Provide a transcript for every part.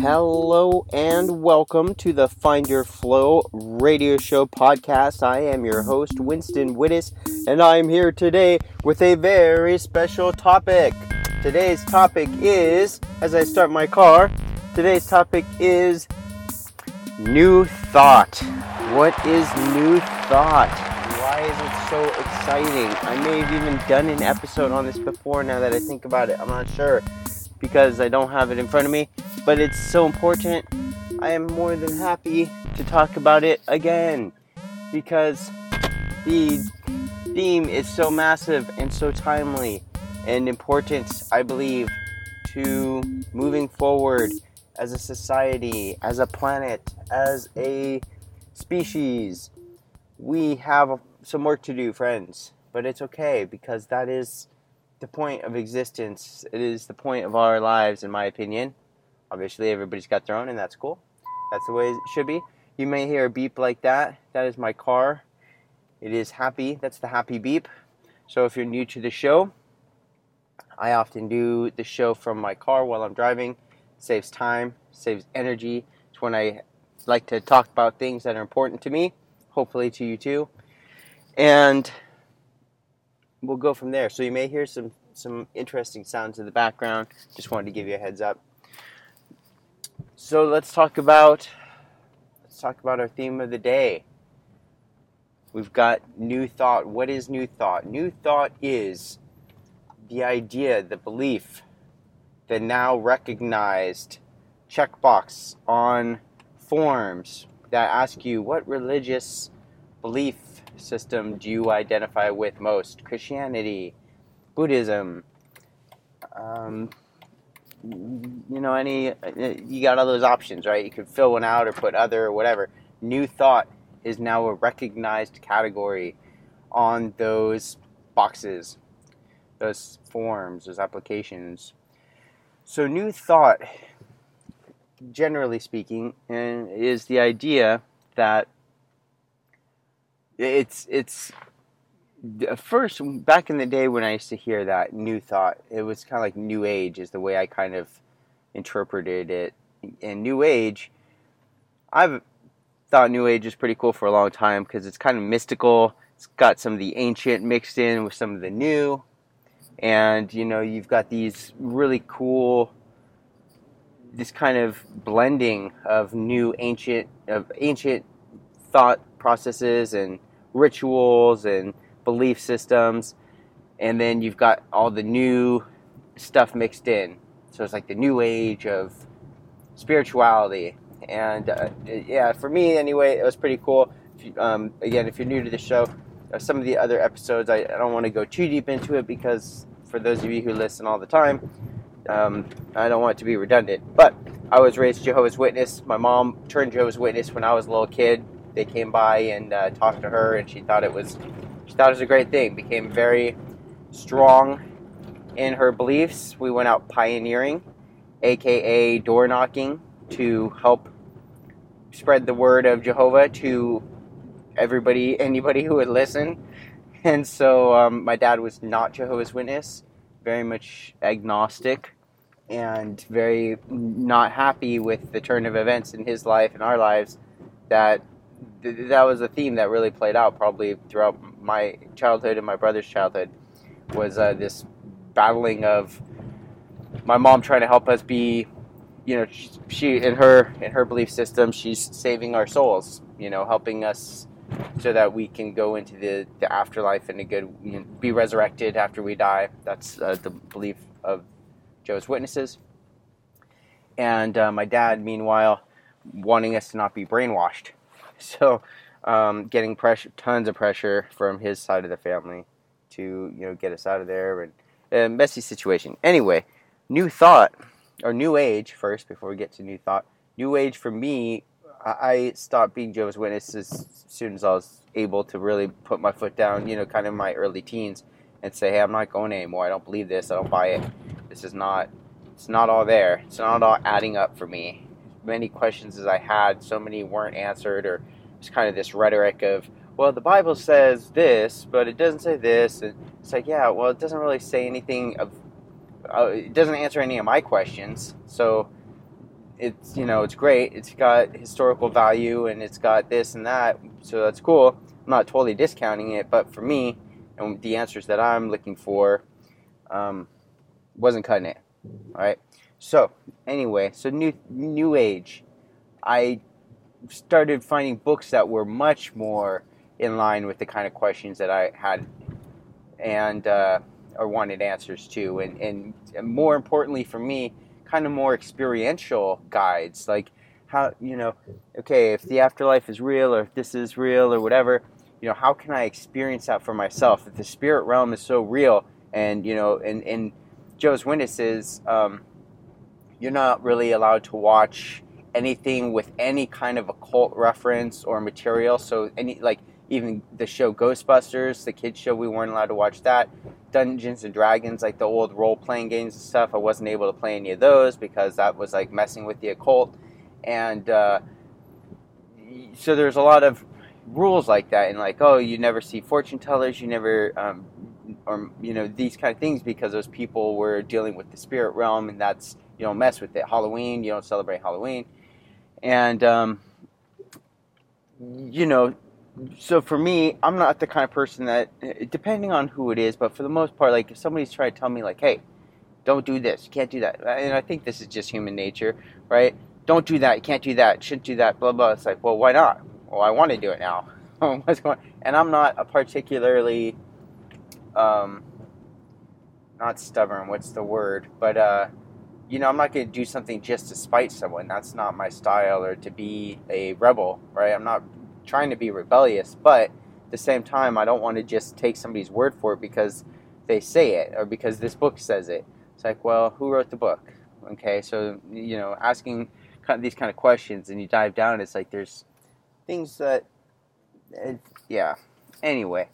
Hello and welcome to the Find Your Flow radio show podcast. I am your host, Winston Wittes, and I'm here today with a very special topic. Today's topic is, as I start my car, today's topic is New Thought. What is New Thought? Why is it so exciting? I may have even done an episode on this before now that I think about it. I'm not sure because I don't have it in front of me, but it's so important. I am more than happy to talk about it again because the theme is so massive and so timely and important, I believe, to moving forward as a society, as a planet, as a species. We have some work to do, friends, but it's okay because that is the point of existence. It is the point of our lives, in my opinion. Obviously, everybody's got their own, and that's cool. That's the way it should be. You may hear a beep like that. That is my car. It is happy. That's the happy beep. So, if you're new to the show, I often do the show from my car while I'm driving. It saves time, saves energy. It's when I like to talk about things that are important to me, hopefully to you too. And we'll go from there. So you may hear some some interesting sounds in the background. Just wanted to give you a heads up. So let's talk about let's talk about our theme of the day. We've got new thought. What is new thought? New thought is the idea, the belief, the now recognized checkbox on forms that ask you what religious belief system do you identify with most? Christianity, Buddhism, um, you know, any, you got all those options, right? You could fill one out or put other or whatever. New thought is now a recognized category on those boxes, those forms, those applications. So, new thought, generally speaking, is the idea that it's it's first back in the day when I used to hear that new thought, it was kind of like new age is the way I kind of interpreted it. And new age, I've thought new age is pretty cool for a long time because it's kind of mystical. It's got some of the ancient mixed in with some of the new, and you know you've got these really cool this kind of blending of new ancient of ancient thought processes and rituals and belief systems, and then you've got all the new stuff mixed in. So it's like the new age of spirituality. And uh, yeah, for me anyway, it was pretty cool. If you, um, again, if you're new to the show, uh, some of the other episodes, I, I don't want to go too deep into it because for those of you who listen all the time, um, I don't want it to be redundant. But I was raised Jehovah's Witness. My mom turned Jehovah's Witness when I was a little kid they came by and uh, talked to her, and she thought it was she thought it was a great thing. Became very strong in her beliefs. We went out pioneering, aka door knocking, to help spread the word of Jehovah to everybody, anybody who would listen. And so um, my dad was not Jehovah's Witness, very much agnostic, and very not happy with the turn of events in his life and our lives that that was a theme that really played out probably throughout my childhood and my brother's childhood was uh, this battling of my mom trying to help us be you know she in her in her belief system she's saving our souls you know helping us so that we can go into the, the afterlife and a good you know, be resurrected after we die. That's uh, the belief of joe's witnesses. And uh, my dad meanwhile wanting us to not be brainwashed So, um, getting pressure, tons of pressure from his side of the family to you know get us out of there, and messy situation. Anyway, new thought or new age first before we get to new thought. New age for me, I stopped being Jehovah's Witness as soon as I was able to really put my foot down, you know, kind of my early teens and say, hey, I'm not going anymore. I don't believe this. I don't buy it. This is not, it's not all there. It's not all adding up for me. Many questions as I had, so many weren't answered, or it's kind of this rhetoric of, well, the Bible says this, but it doesn't say this. And it's like, yeah, well, it doesn't really say anything of, uh, it doesn't answer any of my questions. So, it's you know it's great. It's got historical value and it's got this and that. So that's cool. I'm not totally discounting it but for me and the answers that i'm looking for um, wasn't cutting it. All right? So anyway so new new age. I started finding books that were much more in line with the kind of questions that i had and uh, or wanted answers to and, and more importantly for me kind of more experiential guides, like how you know, okay, if the afterlife is real or if this is real or whatever, you know, how can I experience that for myself? If the spirit realm is so real, and you know, and and Joe's witnesses, um, you're not really allowed to watch anything with any kind of occult reference or material. So any like even the show Ghostbusters, the kids show, we weren't allowed to watch that. Dungeons and Dragons, like the old role playing games and stuff, I wasn't able to play any of those because that was like messing with the occult. And uh, so there's a lot of rules like that, and like, oh, you never see fortune tellers, you never, um, or you know, these kind of things because those people were dealing with the spirit realm, and that's you don't mess with it. Halloween, you don't celebrate Halloween, and um, you know, so for me, I'm not the kind of person that, depending on who it is, but for the most part, like if somebody's trying to tell me, like, hey, don't do this, you can't do that, and I think this is just human nature, right? Don't do that, you can't do that, shouldn't do that, blah blah. It's like, well, why not? Well, I want to do it now. What's going? And I'm not a particularly, um, not stubborn. What's the word? But uh, you know, I'm not going to do something just to spite someone. That's not my style, or to be a rebel, right? I'm not trying to be rebellious, but at the same time, I don't want to just take somebody's word for it because they say it or because this book says it. It's like, well, who wrote the book? Okay, so you know, asking kind of these kind of questions, and you dive down, it's like there's things that, it, yeah. Anyway,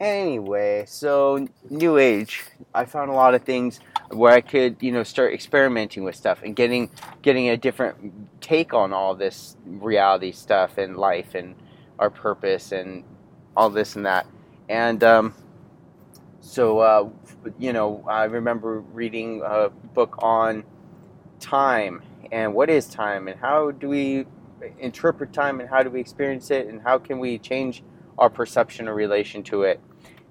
anyway, so new age, I found a lot of things where I could, you know, start experimenting with stuff and getting getting a different take on all this reality stuff and life and our purpose and all this and that. And um, so, uh, you know, I remember reading a book on time and what is time and how do we interpret time and how do we experience it and how can we change our perception or relation to it.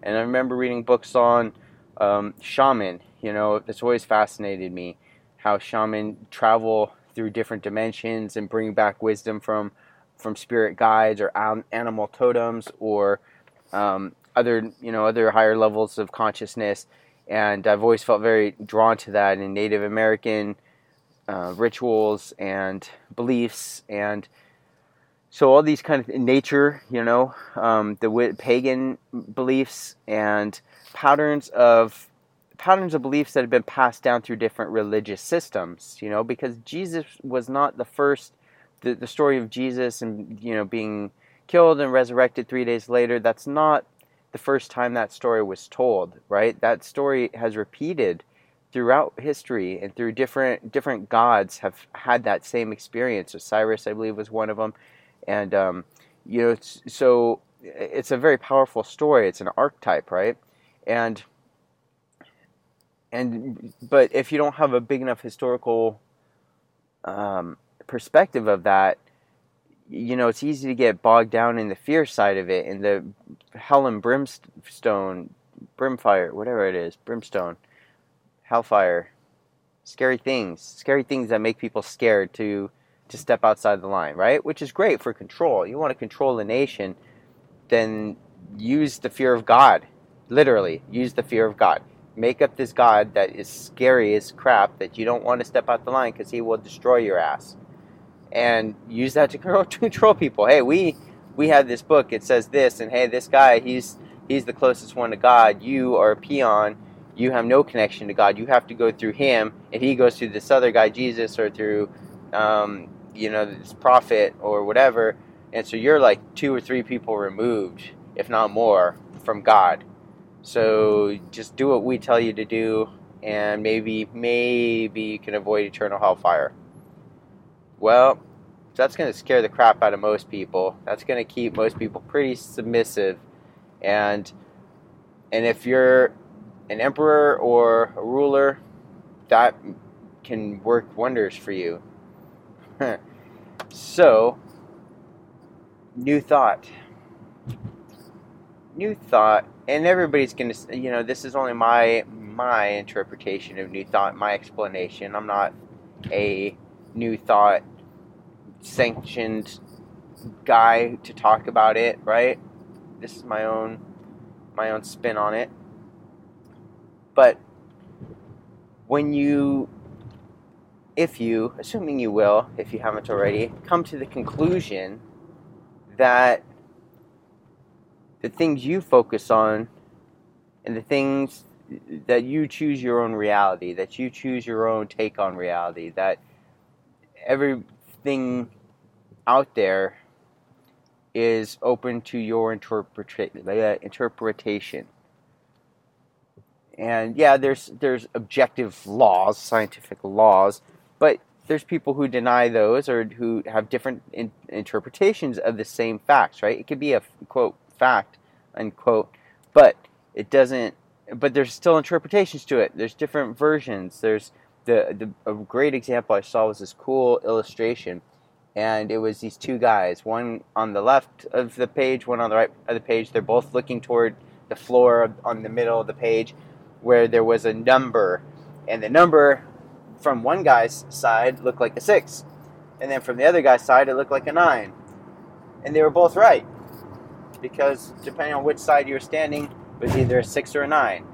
And I remember reading books on um, shaman you know, it's always fascinated me how shaman travel through different dimensions and bring back wisdom from from spirit guides or animal totems or um, other you know other higher levels of consciousness. And I've always felt very drawn to that in Native American uh, rituals and beliefs and so all these kind of nature, you know, um, the pagan beliefs and patterns of patterns of beliefs that have been passed down through different religious systems, you know, because Jesus was not the first, the, the story of Jesus and, you know, being killed and resurrected three days later, that's not the first time that story was told, right? That story has repeated throughout history and through different different gods have had that same experience. Osiris, I believe, was one of them, and um, you know, it's, so it's a very powerful story. It's an archetype, right? And and but if you don't have a big enough historical um, perspective of that, you know, it's easy to get bogged down in the fear side of it, in the hell and brimstone, brimfire, whatever it is, brimstone, hellfire, scary things, scary things that make people scared to to step outside the line, right? Which is great for control. You want to control the nation, then use the fear of God. Literally, use the fear of God. Make up this god that is scary as crap that you don't want to step out the line because he will destroy your ass. And use that to control, people. Hey we we have this book. It says this and hey this guy he's he's the closest one to god. You are a peon. You have no connection to god. You have to go through him and he goes through this other guy jesus or through um, you know, this prophet or whatever. And so you're like two or three people removed, if not more, from God. So just do what we tell you to do, and maybe, maybe you can avoid eternal hellfire. Well, that's going to scare the crap out of most people. That's going to keep most people pretty submissive. And and if you're an emperor or a ruler, that can work wonders for you. so, new thought. New thought, and everybody's going to, you know, this is only my my interpretation of new thought, my explanation. I'm not a new thought sanctioned guy to talk about it, right? This is my own my own spin on it. But when you if you, assuming you will, if you haven't already, come to the conclusion that the things you focus on and the things that you choose your own reality, that you choose your own take on reality, that everything out there is open to your interpreta- uh, interpretation. And yeah, there's there's objective laws, scientific laws, but there's people who deny those or who have different in- interpretations of the same facts, right? It could be a quote fact unquote, but it doesn't. But there's still interpretations to it. There's different versions. There's the, the a great example I saw was this cool illustration and it was these two guys, one on the left of the page, one on the right of the page. They're both looking toward the floor on the middle of the page, where there was a number, and the number from one guy's side looked like a six, and then from the other guy's side it looked like a nine, and they were both right, because depending on which side you were standing, it was either a six or a nine.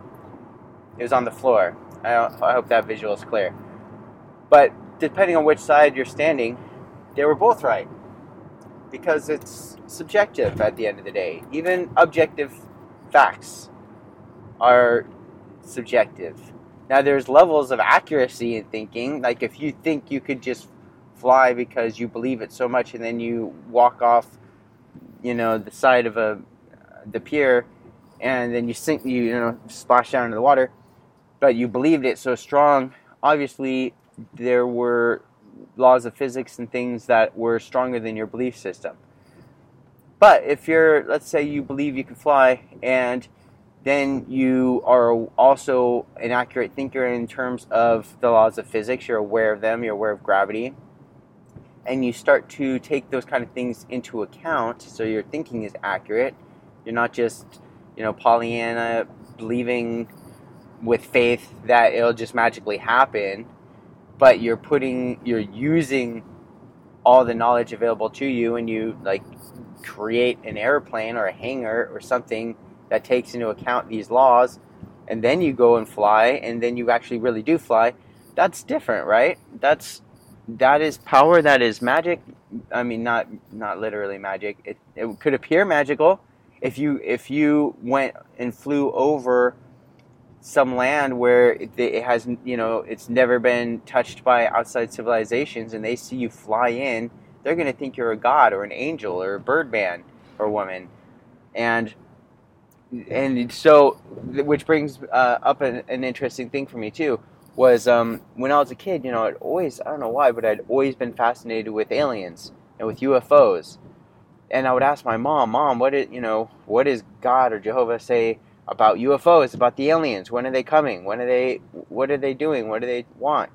It was on the floor. I, I hope that visual is clear. But depending on which side you're standing, they were both right because it's subjective at the end of the day. Even objective facts are subjective. Now, there's levels of accuracy in thinking. Like, if you think you could just fly because you believe it so much, and then you walk off, you know, the side of a the pier, and then you sink, you, you know, splash down into the water, but you believed it so strong. Obviously, there were laws of physics and things that were stronger than your belief system. But if you're, let's say, you believe you can fly, and then you are also an accurate thinker in terms of the laws of physics, you're aware of them, you're aware of gravity, and you start to take those kind of things into account, so your thinking is accurate. You're not just, you know, Pollyanna believing with faith that it'll just magically happen but you're putting you're using all the knowledge available to you and you like create an airplane or a hangar or something that takes into account these laws and then you go and fly and then you actually really do fly that's different right? That's that is power that is magic. I mean not not literally magic. It, it could appear magical if you if you went and flew over some land where it, has you know it's never been touched by outside civilizations and they see you fly in they're going to think you're a god or an angel or a birdman or woman. And and so which brings uh, up an, an, interesting thing for me too was um, when i was a kid you know i'd always i don't know why but i'd always been fascinated with aliens and with ufos and i would ask my mom mom what is you know what does god or jehovah say about UFOs, about the aliens. When are they coming? When are they? What are they doing? What do they want?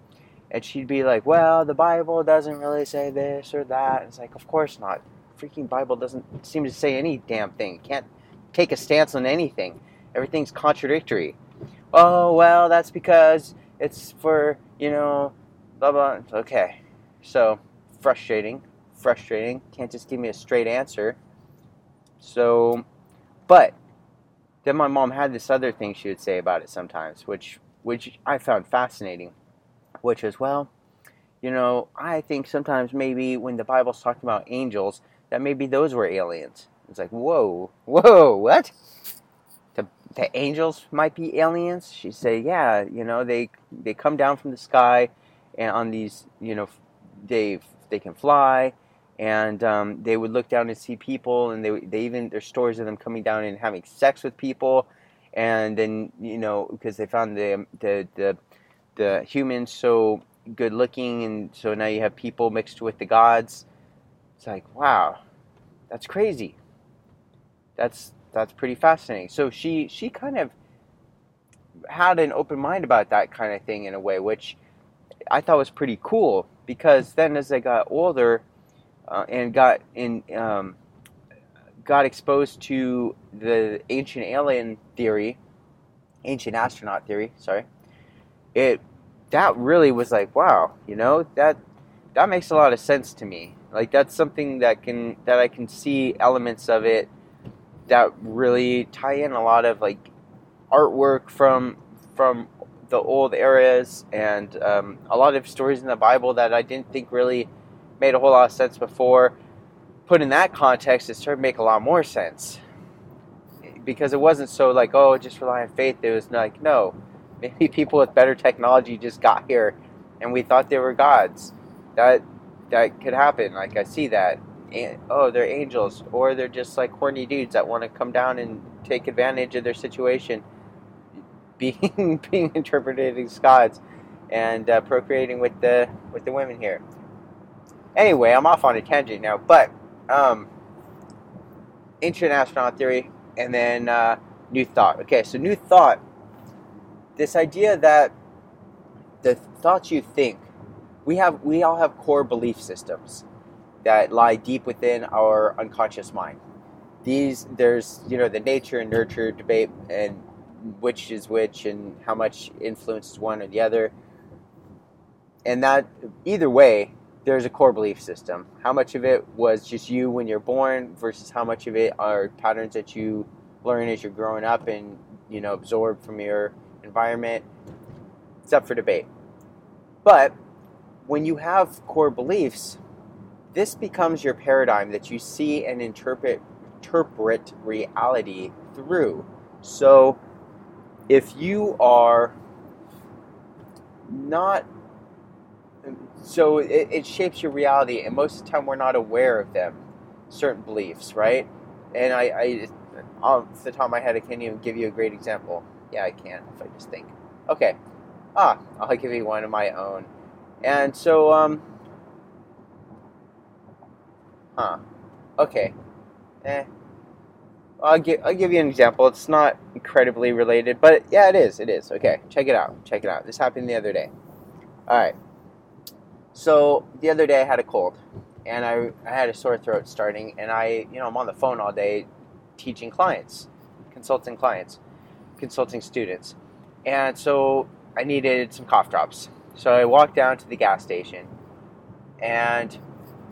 And she'd be like, "Well, the Bible doesn't really say this or that." And it's like, of course not. Freaking Bible doesn't seem to say any damn thing. Can't take a stance on anything. Everything's contradictory. Oh well, that's because it's for you know, blah blah. Okay, so frustrating, frustrating. Can't just give me a straight answer. So, but then my mom had this other thing she would say about it sometimes, which which I found fascinating, which is well, you know, I think sometimes maybe when the Bible's talking about angels, that maybe those were aliens. It's like, whoa, whoa, what? The, the angels might be aliens? She'd say, yeah, you know, they they come down from the sky and on these, you know, they they can fly, and um, they would look down and see people, and they they even there's stories of them coming down and having sex with people, and then you know because they found the the the the humans so good looking, and so now you have people mixed with the gods. It's like wow, that's crazy. That's that's pretty fascinating. So she she kind of had an open mind about that kind of thing in a way, which I thought was pretty cool because then as I got older uh, and got in um, got exposed to the ancient alien theory, ancient astronaut theory, sorry, it that really was like wow, you know that that makes a lot of sense to me. Like that's something that can that I can see elements of it that really tie in a lot of like artwork from from the old eras and um, a lot of stories in the Bible that I didn't think really made a whole lot of sense before. Put in that context, it started to make a lot more sense because it wasn't so like oh just rely on faith. It was like no, maybe people with better technology just got here and we thought they were gods. That that could happen. Like I see that. Oh, they're angels, or they're just like horny dudes that want to come down and take advantage of their situation being being interpreted as gods and uh, procreating with the with the women here. Anyway, I'm off on a tangent now, but um, ancient astronaut theory and then uh, new thought. Okay, so new thought. This idea that the thoughts you think, we have we all have core belief systems that lie deep within our unconscious mind. These there's you know the nature and nurture debate and which is which and how much influences one or the other. And that, either way, there's a core belief system. How much of it was just you when you're born versus how much of it are patterns that you learn as you're growing up and, you know, absorb from your environment. It's up for debate. But when you have core beliefs, this becomes your paradigm that you see and interpret interpret reality through. So if you are not so it, it, shapes your reality and most of the time we're not aware of them certain beliefs right? And i i off the top of my head i can't even give you a great example. Yeah i can if i just think. Okay. Ah i'll give you one of my own. And so um huh okay eh I'll give I'll give you an example. It's not incredibly related, but yeah, it is. It is. Okay, check it out. Check it out. This happened the other day. All right. So the other day I had a cold, and I I had a sore throat starting, and I you know I'm on the phone all day, teaching clients, consulting clients, consulting students, and so I needed some cough drops. So I walked down to the gas station, and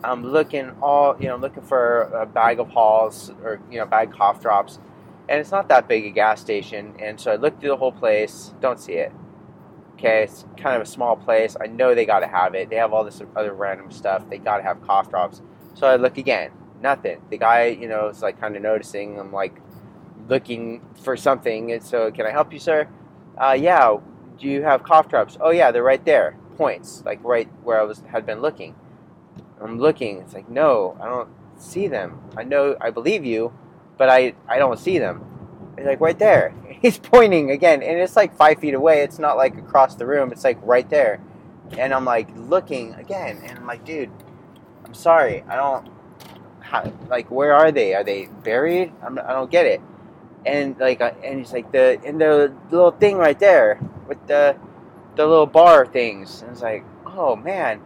I'm looking all, you know, looking for a bag of Halls or, you know, bag cough drops. And it's not that big a gas station. And so I look through the whole place, don't see it. Okay, it's kind of a small place. I know they got to have it. They have all this other random stuff. They got to have cough drops. So I look again, nothing. The guy, you know, is like kind of noticing. I'm like looking for something. And so, can I help you, sir? Uh, yeah. Do you have cough drops? Oh, yeah, they're right there. Points, like right where I was had been looking. I'm looking. It's like, no, I don't see them. I know, I believe you, but I, I don't see them. It's like right there. He's pointing again, and it's like five feet away. It's not like across the room. It's like right there. And I'm like looking again, and I'm like, dude, I'm sorry. I don't. How, like, where are they? Are they buried? I'm, I don't get it. And like, and he's like the in the little thing right there with the the little bar things. And it's like, oh man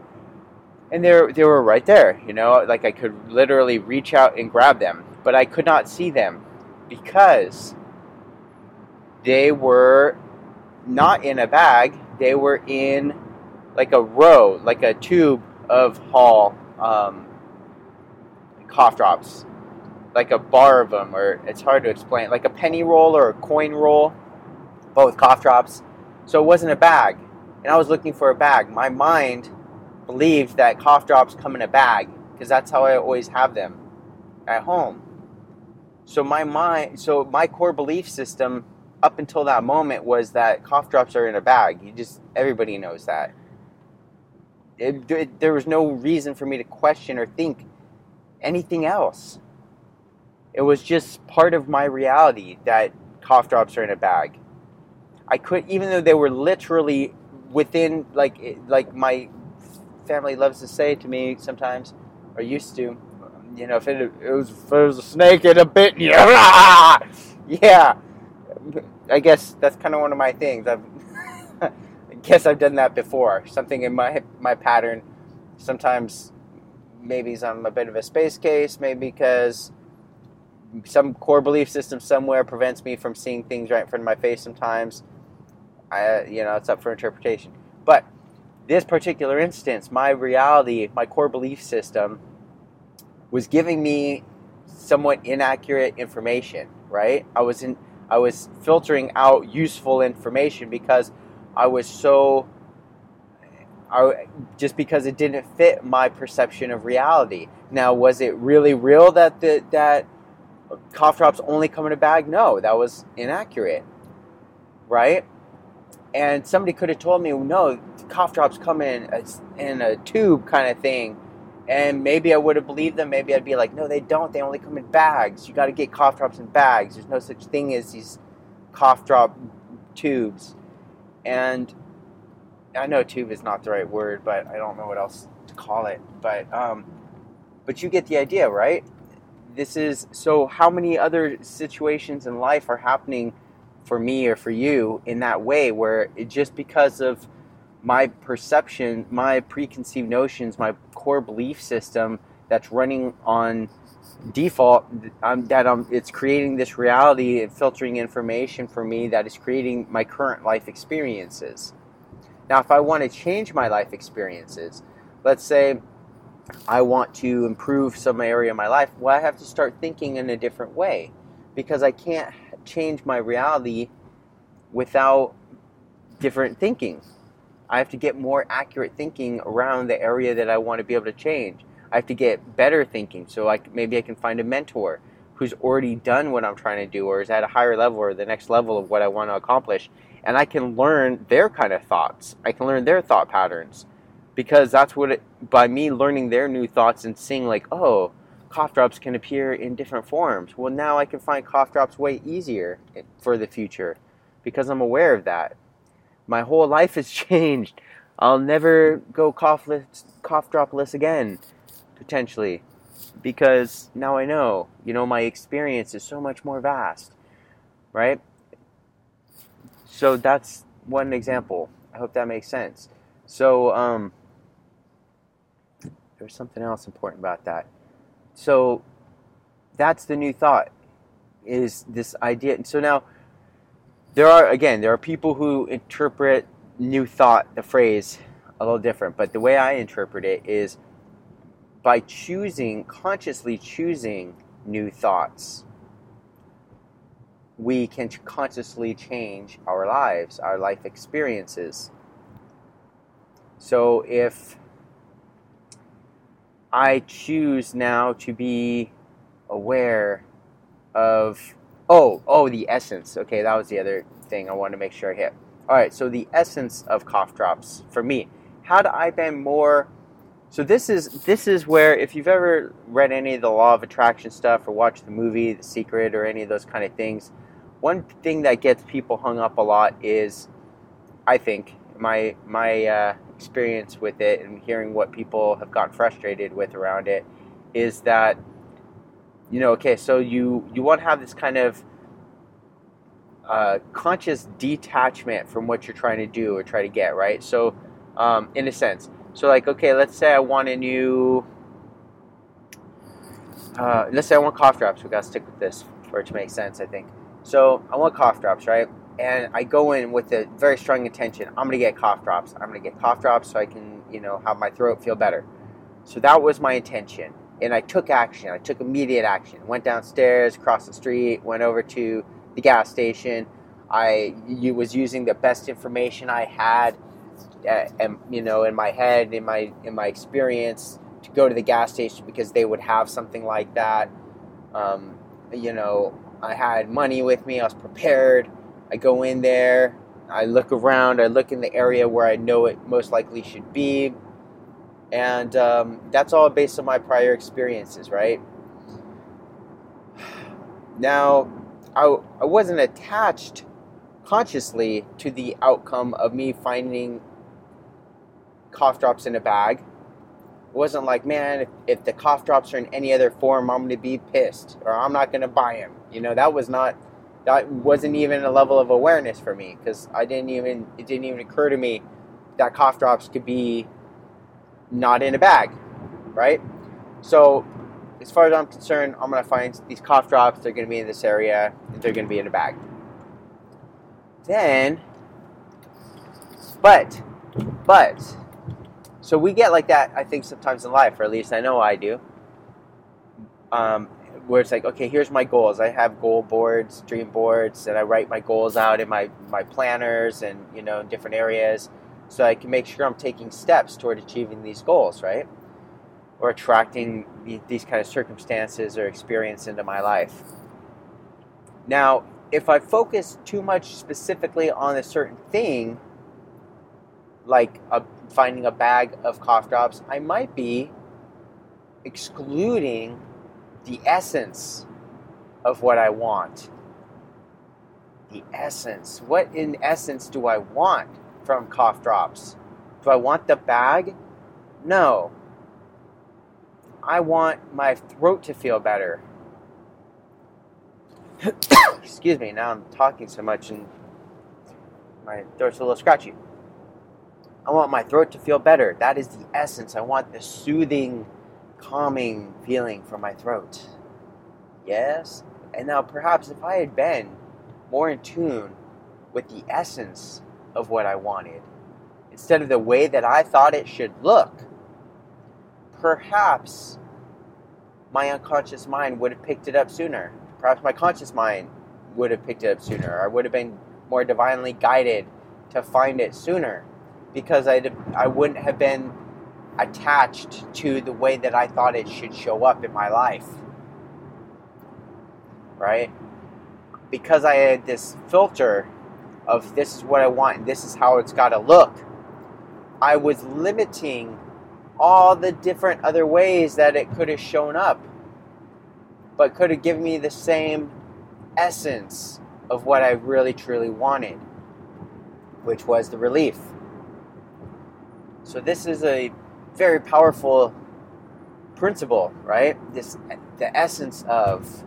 and they they were right there. You know, like I could literally reach out and grab them, but I could not see them because they were not in a bag. They were in like a row, like a tube of Hall um, cough drops, like a bar of them, or it's hard to explain, like a penny roll or a coin roll, with cough drops. So it wasn't a bag, and I was looking for a bag. My mind believed that cough drops come in a bag because that's how I always have them at home. So my mind, so my core belief system up until that moment was that cough drops are in a bag. You just everybody knows that. it, it, there was no reason for me to question or think anything else. It was just part of my reality that cough drops are in a bag. I could, even though they were literally within, like, like my family loves to say to me sometimes, or used to, you know, if it, it was if it was a snake in a bit, you. yeah. I guess that's kind of one of my things. I've, I guess I've done that before. Something in my my pattern. Sometimes, maybe I'm a bit of a space case. Maybe because some core belief system somewhere prevents me from seeing things right in front of my face. Sometimes, I, you know, it's up for interpretation. But this particular instance, my reality, my core belief system, was giving me somewhat inaccurate information. Right? I was in I was filtering out useful information because I was so I, just because it didn't fit my perception of reality. Now, was it really real that the, that cough drops only come in a bag? No, that was inaccurate, right? And somebody could have told me, no, cough drops come in a, in a tube kind of thing, and maybe I would have believed them. Maybe I'd be like, no, they don't. They only come in bags. You got to get cough drops in bags. There's no such thing as these cough drop tubes. And I know tube is not the right word, but I don't know what else to call it. But um, but you get the idea, right? This is so. How many other situations in life are happening for me or for you in that way, where it just because of my perception, my preconceived notions, my core belief system that's running on default um, that um, it's creating this reality and filtering information for me that is creating my current life experiences. Now, if I want to change my life experiences, let's say I want to improve some area of my life, well, I have to start thinking in a different way because I can't change my reality without different thinking. I have to get more accurate thinking around the area that I want to be able to change. I have to get better thinking so like maybe I can find a mentor who's already done what I'm trying to do or is at a higher level or the next level of what I want to accomplish and I can learn their kind of thoughts. I can learn their thought patterns because that's what it, by me learning their new thoughts and seeing like, oh, cough drops can appear in different forms. Well, now I can find cough drops way easier eh, for the future because I'm aware of that my whole life has changed. I'll never go coughless, cough dropless again, potentially, because now I know. You know, my experience is so much more vast, right? So that's one example. I hope that makes sense. So, um, there's something else important about that. So, that's the new thought, is this idea. And So now there are again there are people who interpret new thought the phrase a little different but the way i interpret it is by choosing consciously choosing new thoughts we can consciously change our lives our life experiences. So if i choose now to be aware of Oh, oh, the essence. Okay, that was the other thing I wanted to make sure I hit. All right, so the essence of cough drops for me. How do I been more? So this is this is where if you've ever read any of the law of attraction stuff or watched the movie The Secret or any of those kind of things, one thing that gets people hung up a lot is, I think my my uh, experience with it and hearing what people have gotten frustrated with around it is that you know, okay, so you you want to have this kind of uh, conscious detachment from what you're trying to do or try to get, right? So, um, in a sense, so like, okay, let's say I want a new, uh, let's say I want cough drops. We got to stick with this for it to make sense, I think. So I want cough drops, right? And I go in with a very strong intention. I'm gonna get cough drops. I'm gonna get cough drops so I can, you know, have my throat feel better. So that was my intention and I took action. I took immediate action. Went downstairs, crossed the street, went over to the gas station. I was using the best information I had, uh, and you know, in my head, in my in my experience, to go to the gas station because they would have something like that. Um, you know, I had money with me. I was prepared. I go in there. I look around. I look in the area where I know it most likely should be And um, that's all based on my prior experiences, right? Now, I, I wasn't attached consciously to the outcome of me finding cough drops in a bag. It wasn't like, man, if, if the cough drops are in any other form, I'm going to be pissed or I'm not going to buy them. You know, that was not, that wasn't even a level of awareness for me because I didn't even, it didn't even occur to me that cough drops could be not in a bag, right? So, as far as I'm concerned, I'm going to find these cough drops, they're going to be in this area, they're going to be in a bag. Then, but, but, so we get like that, I think, sometimes in life, or at least I know I do. Um, where it's like, okay, here's my goals. I have goal boards, dream boards, and I write my goals out in my, my planners and, you know, in different areas so I can make sure I'm taking steps toward achieving these goals, right? Or attracting these kind of circumstances or experience into my life. Now, if I focus too much specifically on a certain thing, like a, finding a bag of cough drops, I might be excluding the essence of what I want. The essence. What in essence do I want from cough drops? Do I want the bag? No. I want my throat to feel better. Excuse me, now I'm talking so much and my throat's a little scratchy. I want my throat to feel better. That is the essence. I want the soothing, calming feeling from my throat. Yes? And now, perhaps if I had been more in tune with the essence of what I wanted, instead of the way that I thought it should look, perhaps my unconscious mind would have picked it up sooner. Perhaps my conscious mind would have picked it up sooner. I would have been more divinely guided to find it sooner because I I wouldn't have been attached to the way that I thought it should show up in my life. Right? Because I had this filter of this is what I want and this is how it's got to look. I was limiting all the different other ways that it could have shown up, but could have given me the same essence of what I really truly wanted, which was the relief. So this is a very powerful principle, right? This the essence of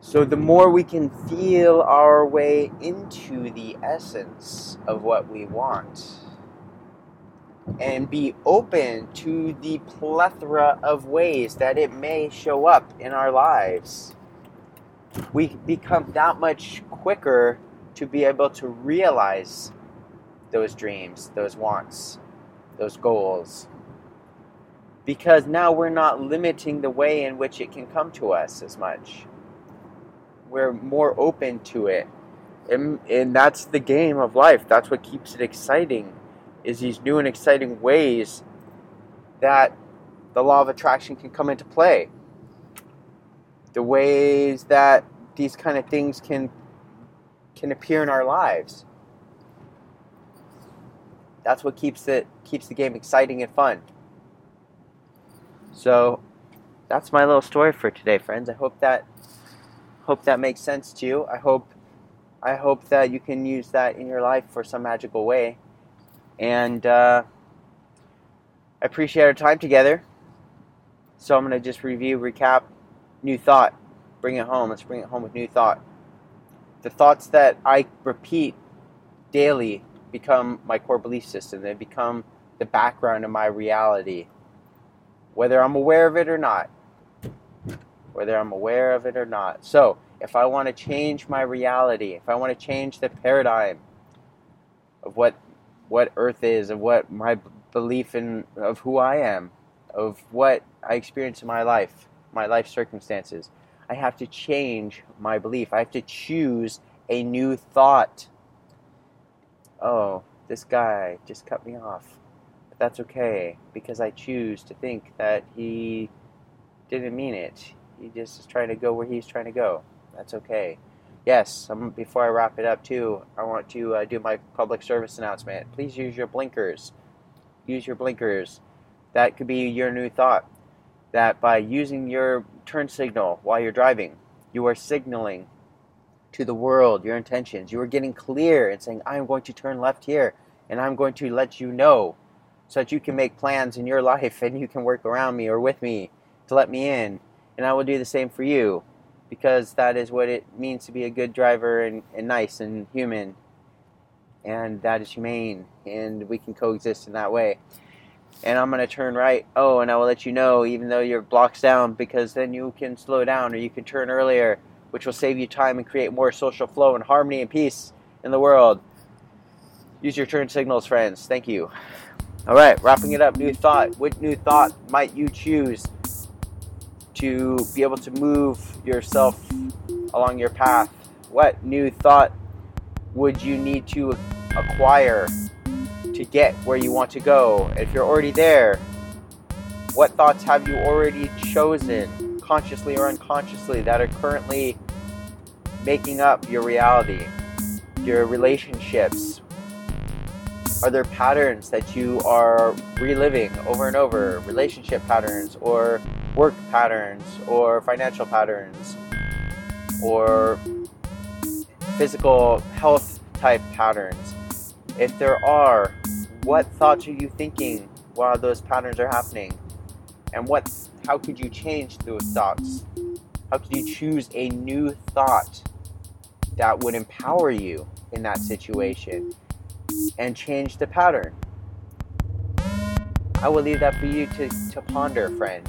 so the more we can feel our way into the essence of what we want and be open to the plethora of ways that it may show up in our lives, we become that much quicker to be able to realize those dreams, those wants, those goals. Because now we're not limiting the way in which it can come to us as much. We're more open to it. And, and that's the game of life. That's what keeps it exciting is these new and exciting ways that the law of attraction can come into play. The ways that these kind of things can can appear in our lives. That's what keeps it keeps the game exciting and fun. So that's my little story for today, friends. I hope that hope that makes sense to you. I hope I hope that you can use that in your life for some magical way. And uh, I appreciate our time together. So I'm going to just review, recap, new thought, bring it home. Let's bring it home with new thought. The thoughts that I repeat daily become my core belief system. They become the background of my reality, whether I'm aware of it or not. Whether I'm aware of it or not. So, if I want to change my reality, if I want to change the paradigm of what what Earth is, of what my belief in of who I am, of what I experience in my life, my life circumstances. I have to change my belief. I have to choose a new thought. Oh, this guy just cut me off. But that's okay because I choose to think that he didn't mean it. He just is trying to go where he's trying to go. That's okay yes, um, before I wrap it up too, I want to uh, do my public service announcement. Please use your blinkers. use your blinkers. That could be your new thought. That by using your turn signal while you're driving, you are signaling to the world your intentions. You are getting clear and saying, I'm going to turn left here and I'm going to let you know so that you can make plans in your life and you can work around me or with me to let me in. And I will do the same for you because that is what it means to be a good driver and, and nice and human. And that is humane. And we can coexist in that way. And I'm going to turn right. Oh, and I will let you know, even though you're block's down, because then you can slow down or you can turn earlier, which will save you time and create more social flow and harmony and peace in the world. Use your turn signals, friends. Thank you. All right, wrapping it up. New thought. What new thought might you choose to be able to move yourself along your path? What new thought would you need to acquire to get where you want to go? If you're already there, what thoughts have you already chosen, consciously or unconsciously, that are currently making up your reality, your relationships? Are there patterns that you are reliving over and over, relationship patterns or work patterns or financial patterns or physical health type patterns? If there are, what thoughts are you thinking while those patterns are happening? And what how could you change those thoughts? How could you choose a new thought that would empower you in that situation and change the pattern? I will leave that for you to, to ponder, friend.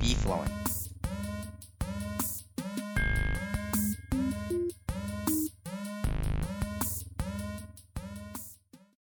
be flowing.